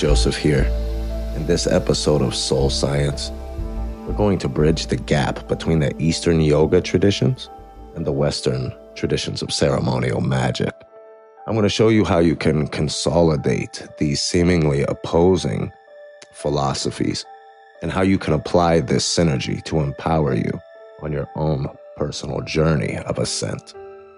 Joseph here. In this episode of Soul Science, we're going to bridge the gap between the Eastern yoga traditions and the Western traditions of ceremonial magic. I'm going to show you how you can consolidate these seemingly opposing philosophies and how you can apply this synergy to empower you on your own personal journey of ascent.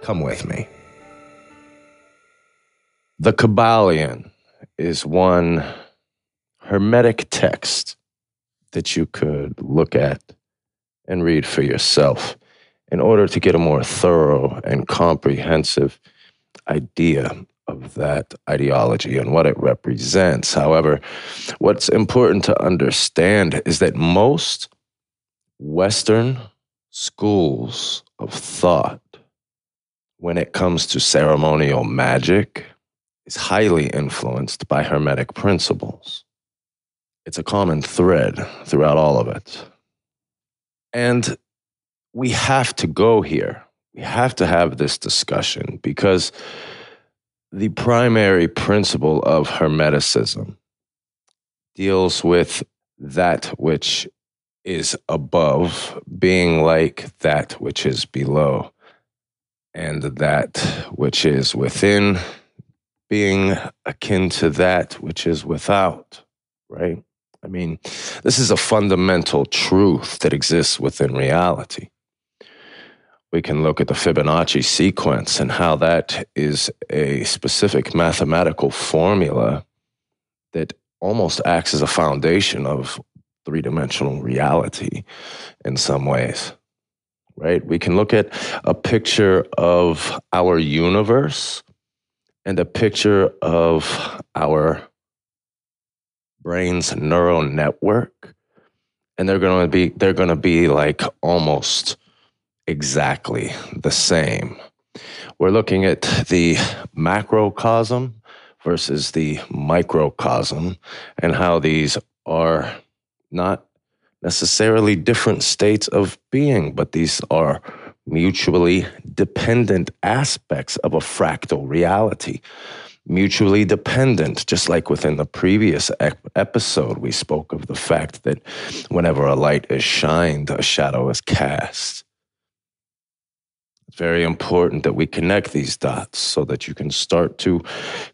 Come with me. The Kybalion is one hermetic text that you could look at and read for yourself in order to get a more thorough and comprehensive idea of that ideology and what it represents. However, what's important to understand is that most Western schools of thought, when it comes to ceremonial magic, is highly influenced by Hermetic principles. It's a common thread throughout all of it. And we have to go here. We have to have this discussion because the primary principle of Hermeticism deals with that which is above being like that which is below, and that which is within being akin to that which is without, right? I mean, this is a fundamental truth that exists within reality. We can look at the Fibonacci sequence and how that is a specific mathematical formula that almost acts as a foundation of three dimensional reality in some ways, right? We can look at a picture of our universe and a picture of our brain's neural network. And they're going to be they're going to be like almost exactly the same. We're looking at the macrocosm versus the microcosm and how these are not necessarily different states of being but these are mutually dependent aspects of a fractal reality. Mutually dependent, just like within the previous ep- episode, we spoke of the fact that whenever a light is shined, a shadow is cast. It's very important that we connect these dots so that you can start to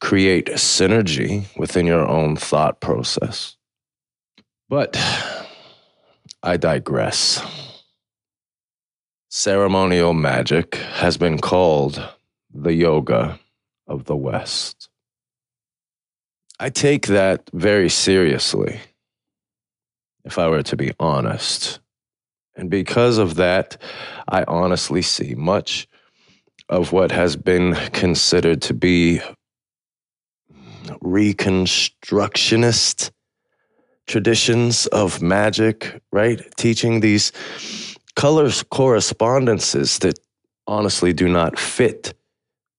create synergy within your own thought process. But I digress. Ceremonial magic has been called the yoga of the West. I take that very seriously, if I were to be honest. And because of that, I honestly see much of what has been considered to be reconstructionist traditions of magic, right? Teaching these colors correspondences that honestly do not fit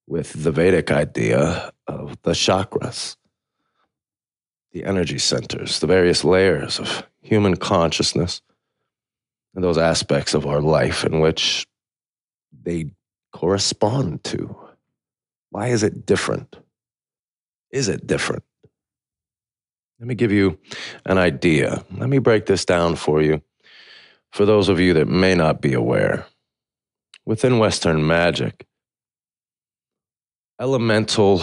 with the Vedic idea of the chakras, the energy centers, the various layers of human consciousness, and those aspects of our life in which they correspond to. Why is it different? Is it different? Let me give you an idea. Let me break this down for you for those of you that may not be aware, within Western magic, elemental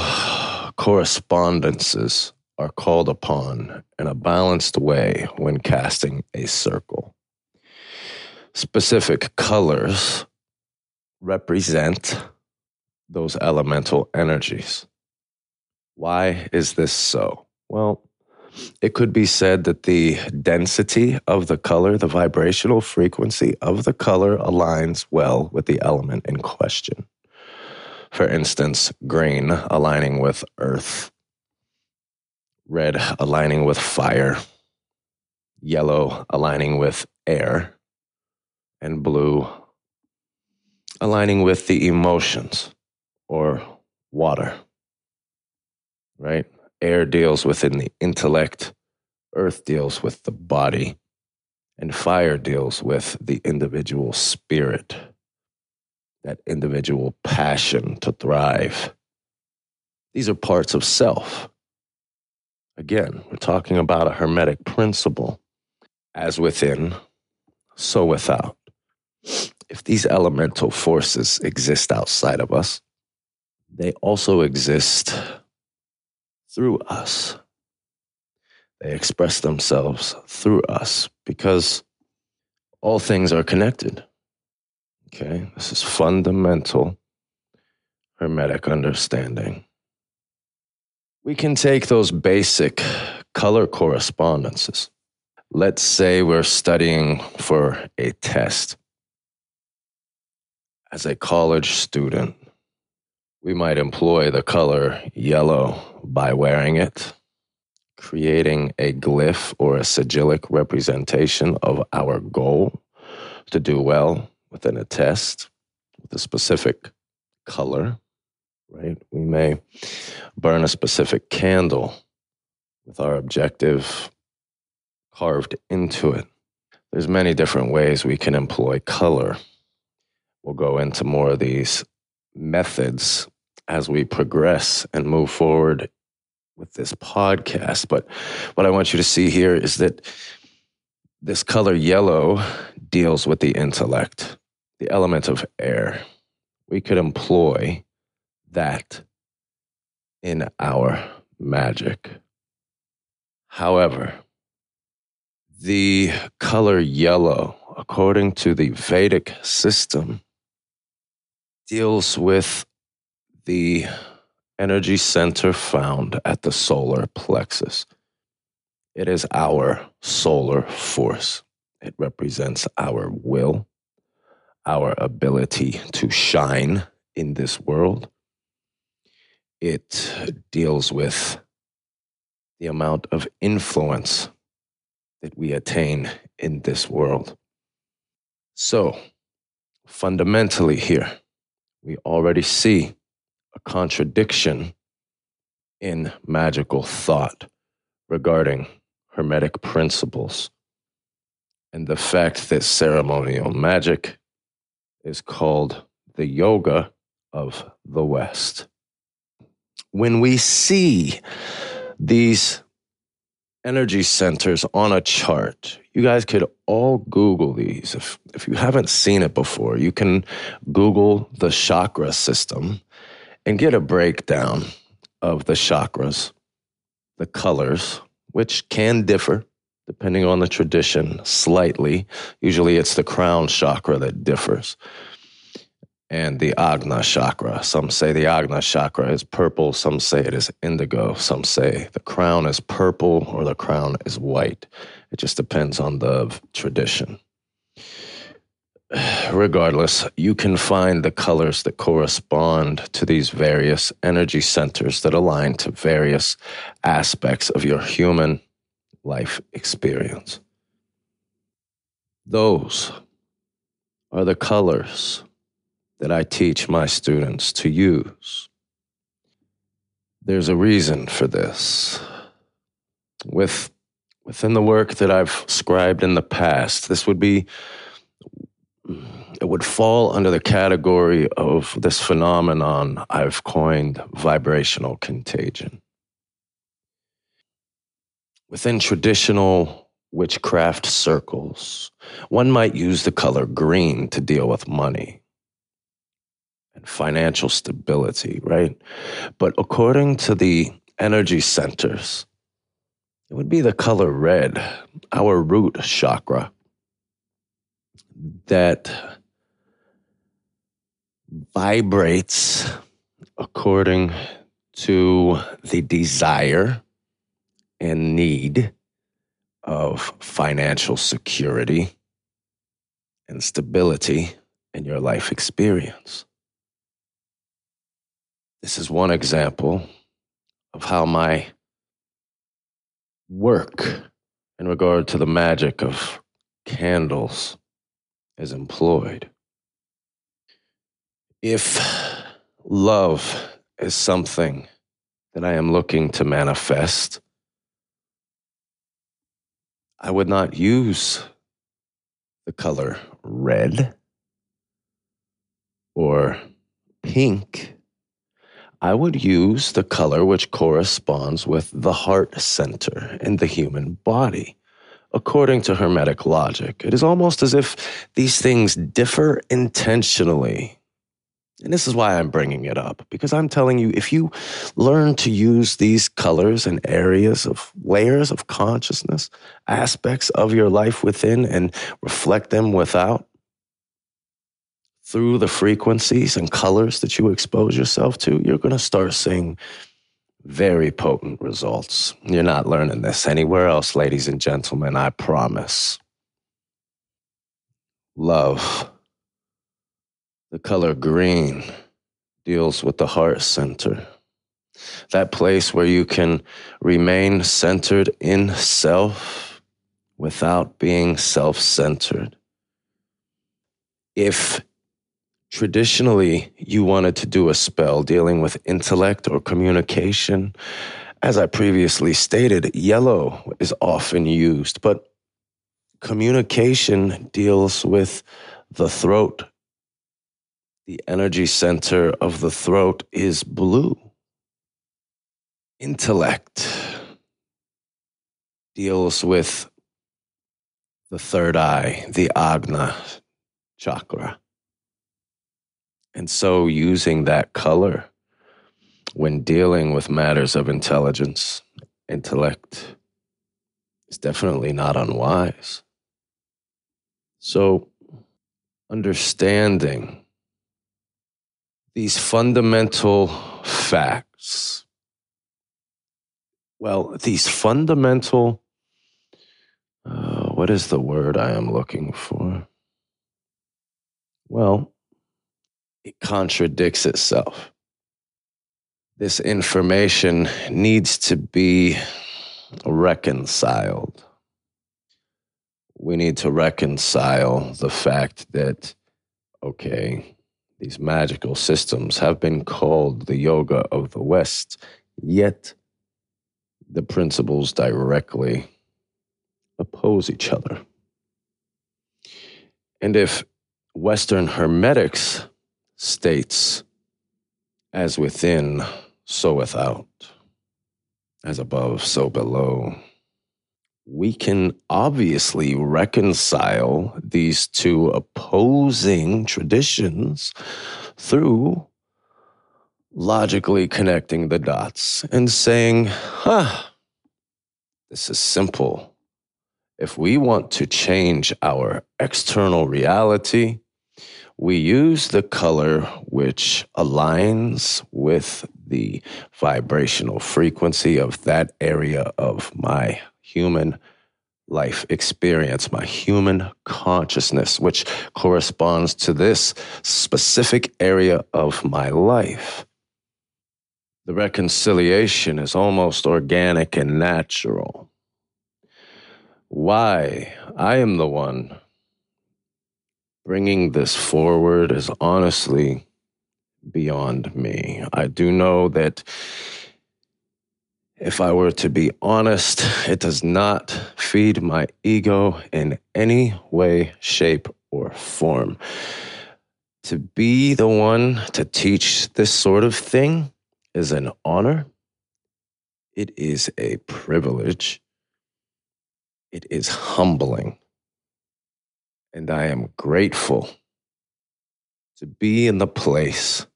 correspondences are called upon in a balanced way when casting a circle. Specific colors represent those elemental energies. Why is this so? Well, it could be said that the density of the color, the vibrational frequency of the color aligns well with the element in question. For instance, green aligning with earth, red aligning with fire, yellow aligning with air, and blue aligning with the emotions or water, right? Air deals within the intellect, earth deals with the body, and fire deals with the individual spirit, that individual passion to thrive. These are parts of self. Again, we're talking about a hermetic principle as within, so without. If these elemental forces exist outside of us, they also exist through us. They express themselves through us because all things are connected. Okay, this is fundamental Hermetic understanding. We can take those basic color correspondences. Let's say we're studying for a test. As a college student, we might employ the color yellow by wearing it, creating a glyph or a sigillic representation of our goal to do well within a test with a specific color right? We may burn a specific candle with our objective carved into it. There's many different ways we can employ color. We'll go into more of these methods as we progress and move forward with this podcast. But what I want you to see here is that this color yellow deals with the intellect, the element of air. We could employ that in our magic. However, the color yellow, according to the Vedic system, deals with the energy center found at the solar plexus. It is our solar force. It represents our will, our ability to shine in this world, it deals with the amount of influence that we attain in this world. So, fundamentally, here, we already see a contradiction in magical thought regarding Hermetic principles. And the fact that ceremonial magic is called the yoga of the West. When we see these energy centers on a chart, you guys could all Google these. If, if you haven't seen it before, you can Google the chakra system and get a breakdown of the chakras, the colors, which can differ depending on the tradition slightly. Usually it's the crown chakra that differs and the Agna chakra. Some say the Agna chakra is purple, some say it is indigo, some say the crown is purple or the crown is white. It just depends on the tradition. Regardless, you can find the colors that correspond to these various energy centers that align to various aspects of your human life experience. Those are the colors that I teach my students to use. There's a reason for this. With, within the work that I've scribed in the past, this would be, it would fall under the category of this phenomenon I've coined vibrational contagion. Within traditional witchcraft circles, one might use the color green to deal with money and financial stability, right? But according to the energy centers, it would be the color red, our root chakra, that vibrates according to the desire and need of financial security and stability in your life experience. This is one example of how my work in regard to the magic of candles is employed. If love is something that I am looking to manifest, I would not use the color red or pink I would use the color which corresponds with the heart center in the human body. According to Hermetic logic, it is almost as if these things differ intentionally. And this is why I'm bringing it up, because I'm telling you, if you learn to use these colors and areas of layers of consciousness, aspects of your life within, and reflect them without, through the frequencies and colors that you expose yourself to, you're going to start seeing very potent results. You're not learning this anywhere else, ladies and gentlemen, I promise. Love. The color green deals with the heart center. That place where you can remain centered in self without being self centered. If Traditionally, you wanted to do a spell dealing with intellect or communication. As I previously stated, yellow is often used, but communication deals with the throat. The energy center of the throat is blue. Intellect deals with the third eye, the Agna chakra. And so, using that color when dealing with matters of intelligence, intellect, is definitely not unwise. So, understanding these fundamental facts, well, these fundamental, uh, what is the word I am looking for? Well, it contradicts itself. This information needs to be reconciled. We need to reconcile the fact that, okay, these magical systems have been called the yoga of the West, yet the principles directly oppose each other. And if Western Hermetics states, as within, so without, as above, so below. We can obviously reconcile these two opposing traditions through logically connecting the dots and saying, huh, this is simple. If we want to change our external reality, we use the color which aligns with the vibrational frequency of that area of my human life experience, my human consciousness, which corresponds to this specific area of my life. The reconciliation is almost organic and natural. Why? I am the one bringing this forward is honestly beyond me. I do know that if I were to be honest, it does not feed my ego in any way, shape, or form. To be the one to teach this sort of thing is an honor. It is a privilege. It is humbling. And I am grateful to be in the place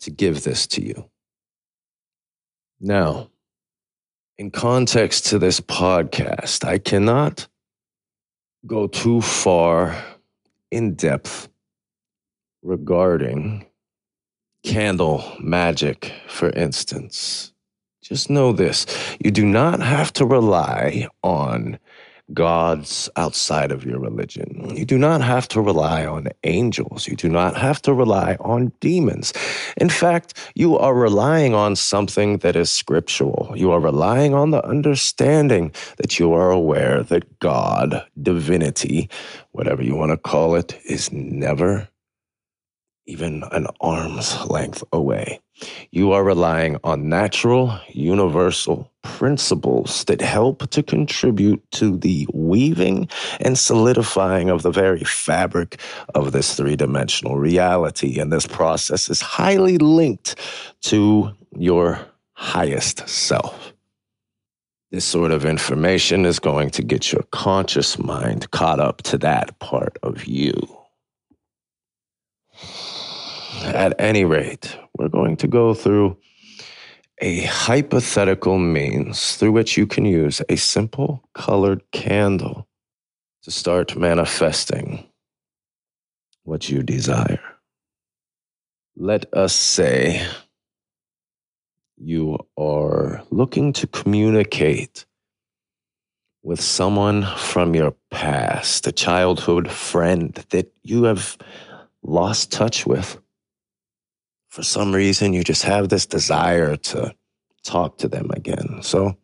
to give this to you. Now, in context to this podcast, I cannot go too far in depth regarding candle magic, for instance. Just know this you do not have to rely on gods outside of your religion. You do not have to rely on angels. You do not have to rely on demons. In fact, you are relying on something that is scriptural. You are relying on the understanding that you are aware that God, divinity, whatever you want to call it, is never even an arm's length away. You are relying on natural, universal principles that help to contribute to the weaving and solidifying of the very fabric of this three dimensional reality. And this process is highly linked to your highest self. This sort of information is going to get your conscious mind caught up to that part of you. At any rate, we're going to go through a hypothetical means through which you can use a simple colored candle to start manifesting what you desire. Let us say you are looking to communicate with someone from your past, a childhood friend that you have lost touch with for some reason, you just have this desire to talk to them again. So,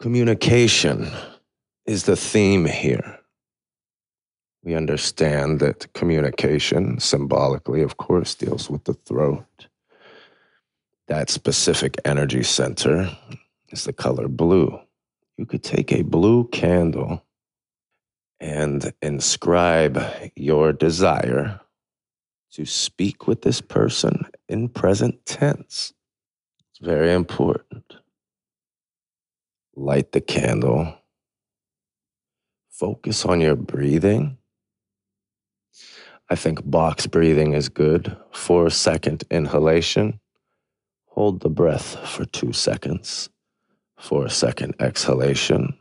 communication is the theme here. We understand that communication, symbolically, of course, deals with the throat. That specific energy center is the color blue. You could take a blue candle and inscribe your desire to speak with this person in present tense. It's very important. Light the candle. Focus on your breathing. I think box breathing is good. Four second inhalation. Hold the breath for two seconds. Four second exhalation.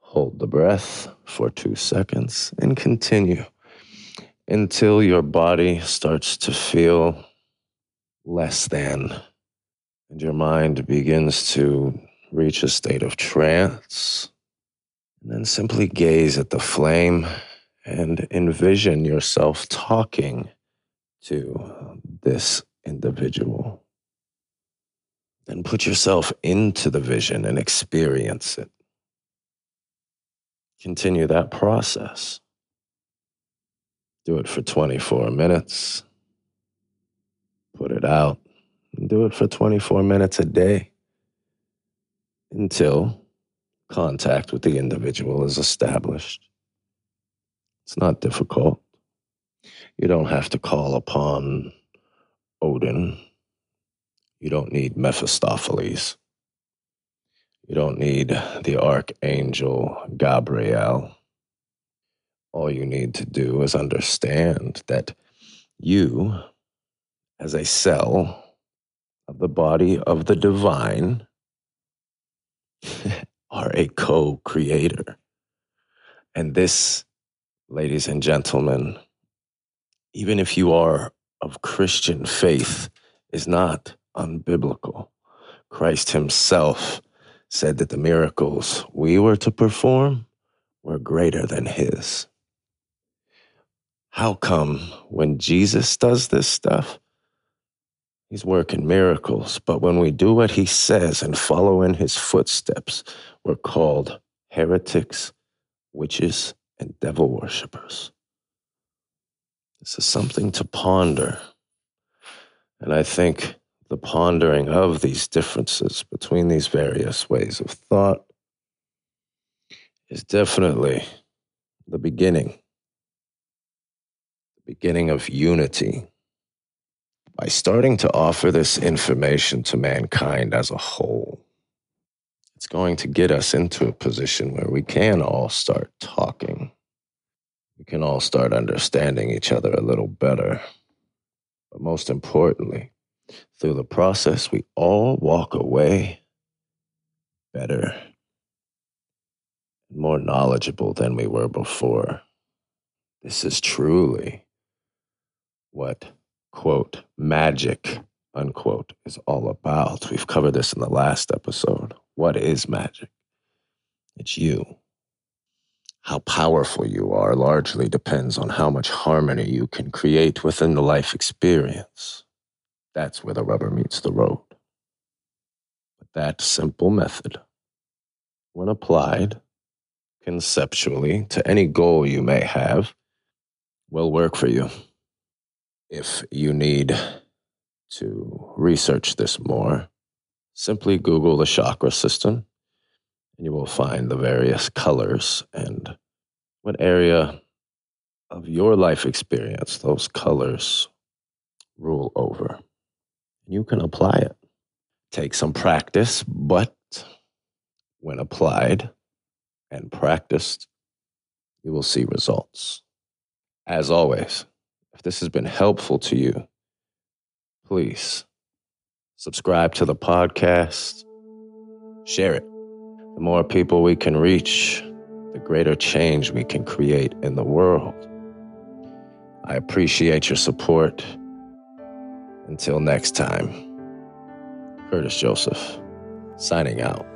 Hold the breath for two seconds and continue until your body starts to feel less than and your mind begins to reach a state of trance. And then simply gaze at the flame and envision yourself talking to this individual. Then put yourself into the vision and experience it. Continue that process. Do it for 24 minutes. Put it out. Do it for 24 minutes a day until contact with the individual is established. It's not difficult. You don't have to call upon Odin. You don't need Mephistopheles. You don't need the Archangel Gabriel. All you need to do is understand that you, as a cell of the body of the divine, are a co creator. And this, ladies and gentlemen, even if you are of Christian faith, is not unbiblical. Christ himself said that the miracles we were to perform were greater than his. How come when Jesus does this stuff, he's working miracles, but when we do what he says and follow in his footsteps, we're called heretics, witches, and devil worshippers? This is something to ponder. And I think the pondering of these differences between these various ways of thought is definitely the beginning beginning of unity by starting to offer this information to mankind as a whole. It's going to get us into a position where we can all start talking. We can all start understanding each other a little better. But most importantly, through the process, we all walk away better more knowledgeable than we were before. This is truly what, quote, magic, unquote, is all about. We've covered this in the last episode. What is magic? It's you. How powerful you are largely depends on how much harmony you can create within the life experience. That's where the rubber meets the road. But that simple method, when applied conceptually to any goal you may have, will work for you. If you need to research this more, simply Google the chakra system and you will find the various colors and what area of your life experience those colors rule over. You can apply it. Take some practice, but when applied and practiced, you will see results. As always, if this has been helpful to you, please subscribe to the podcast, share it. The more people we can reach, the greater change we can create in the world. I appreciate your support. Until next time, Kurtis Joseph, signing out.